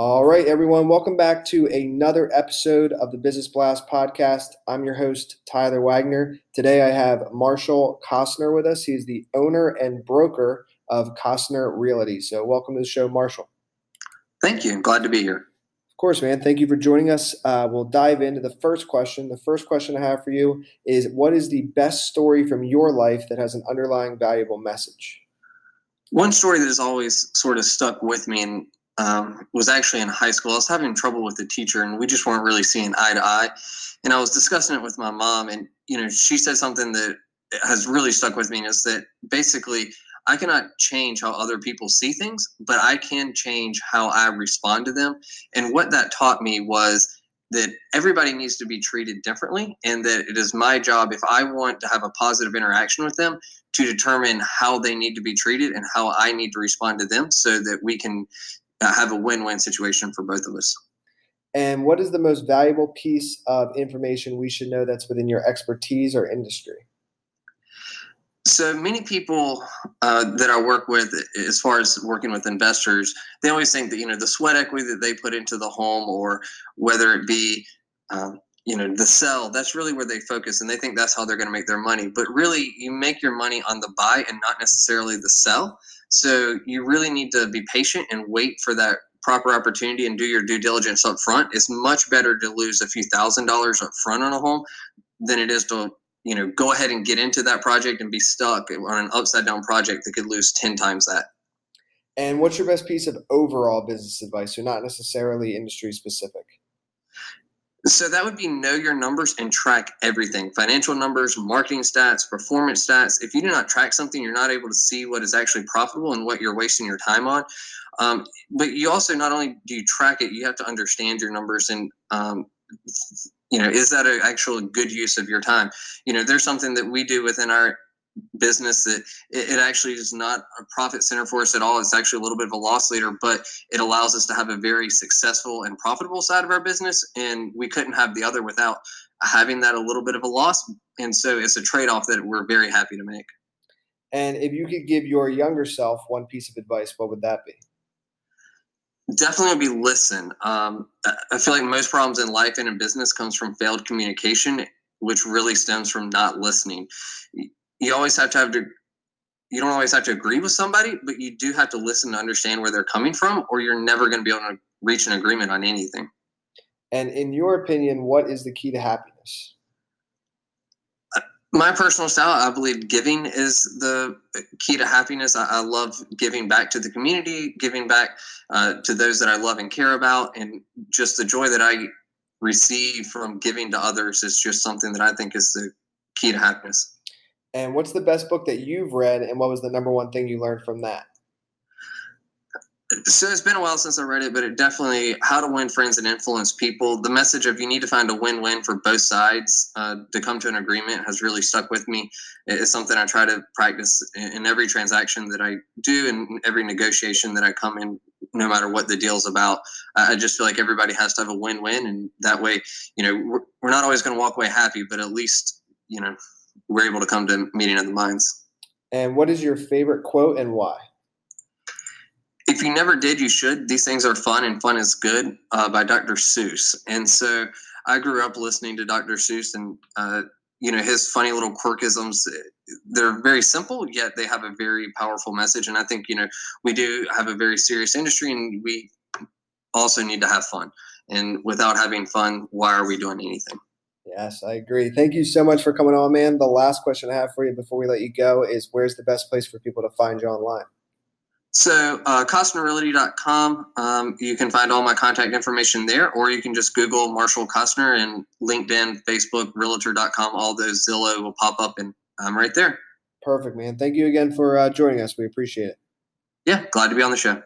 All right, everyone, welcome back to another episode of the Business Blast podcast. I'm your host, Tyler Wagner. Today I have Marshall Costner with us. He's the owner and broker of Costner Realty. So, welcome to the show, Marshall. Thank you. I'm glad to be here. Of course, man. Thank you for joining us. Uh, we'll dive into the first question. The first question I have for you is What is the best story from your life that has an underlying valuable message? One story that has always sort of stuck with me and um, was actually in high school. I was having trouble with the teacher, and we just weren't really seeing eye to eye. And I was discussing it with my mom, and you know, she said something that has really stuck with me is that basically I cannot change how other people see things, but I can change how I respond to them. And what that taught me was that everybody needs to be treated differently, and that it is my job if I want to have a positive interaction with them to determine how they need to be treated and how I need to respond to them so that we can have a win-win situation for both of us. And what is the most valuable piece of information we should know that's within your expertise or industry? So many people uh, that I work with, as far as working with investors, they always think that you know the sweat equity that they put into the home, or whether it be um, you know the sell, that's really where they focus, and they think that's how they're going to make their money. But really, you make your money on the buy and not necessarily the sell. So you really need to be patient and wait for that proper opportunity and do your due diligence up front. It's much better to lose a few thousand dollars up front on a home than it is to you know go ahead and get into that project and be stuck on an upside down project that could lose 10 times that and what's your best piece of overall business advice so not necessarily industry specific so that would be know your numbers and track everything financial numbers, marketing stats, performance stats. If you do not track something, you're not able to see what is actually profitable and what you're wasting your time on. Um, but you also not only do you track it, you have to understand your numbers and um, you know is that an actual good use of your time you know there's something that we do within our business that it, it, actually is not a profit center for us at all. It's actually a little bit of a loss leader, but it allows us to have a very successful and profitable side of our business. And we couldn't have the other without having that a little bit of a loss. And so it's a trade off that we're very happy to make. And if you could give your younger self one piece of advice, what would that be? Definitely would be listen. Um, I feel like most problems in life and in business comes from failed communication, which really stems from not listening you always have to have to you don't always have to agree with somebody, but you do have to listen to understand where they're coming from, or you're never going to be able to reach an agreement on anything. And in your opinion, what is the key to happiness? My personal style, I believe giving is the key to happiness. I, I love giving back to the community, giving back uh, to those that I love and care about, and just the joy that I receive from giving to others is just something that I think is the key to happiness. And what's the best book that you've read, and what was the number one thing you learned from that? So it's been a while since I read it, but it definitely how to win friends and influence people. The message of you need to find a win-win for both sides uh, to come to an agreement has really stuck with me. It's something I try to practice in every transaction that I do and every negotiation that I come in, no matter what the deal's about. I just feel like everybody has to have a win-win, and that way, you know, we're, we're not always going to walk away happy, but at least you know we're able to come to meeting of the minds. And what is your favorite quote and why? If you never did, you should. These things are fun and fun is good uh, by Dr. Seuss. And so I grew up listening to Dr. Seuss and, uh, you know, his funny little quirkisms. They're very simple, yet they have a very powerful message. And I think, you know, we do have a very serious industry and we also need to have fun. And without having fun, why are we doing anything? Yes, I agree. Thank you so much for coming on, man. The last question I have for you before we let you go is where's the best place for people to find you online? So, uh, CostnerRealty.com, um, you can find all my contact information there, or you can just Google Marshall Costner and LinkedIn, Facebook, Realtor.com. All those Zillow will pop up, and I'm right there. Perfect, man. Thank you again for uh, joining us. We appreciate it. Yeah, glad to be on the show.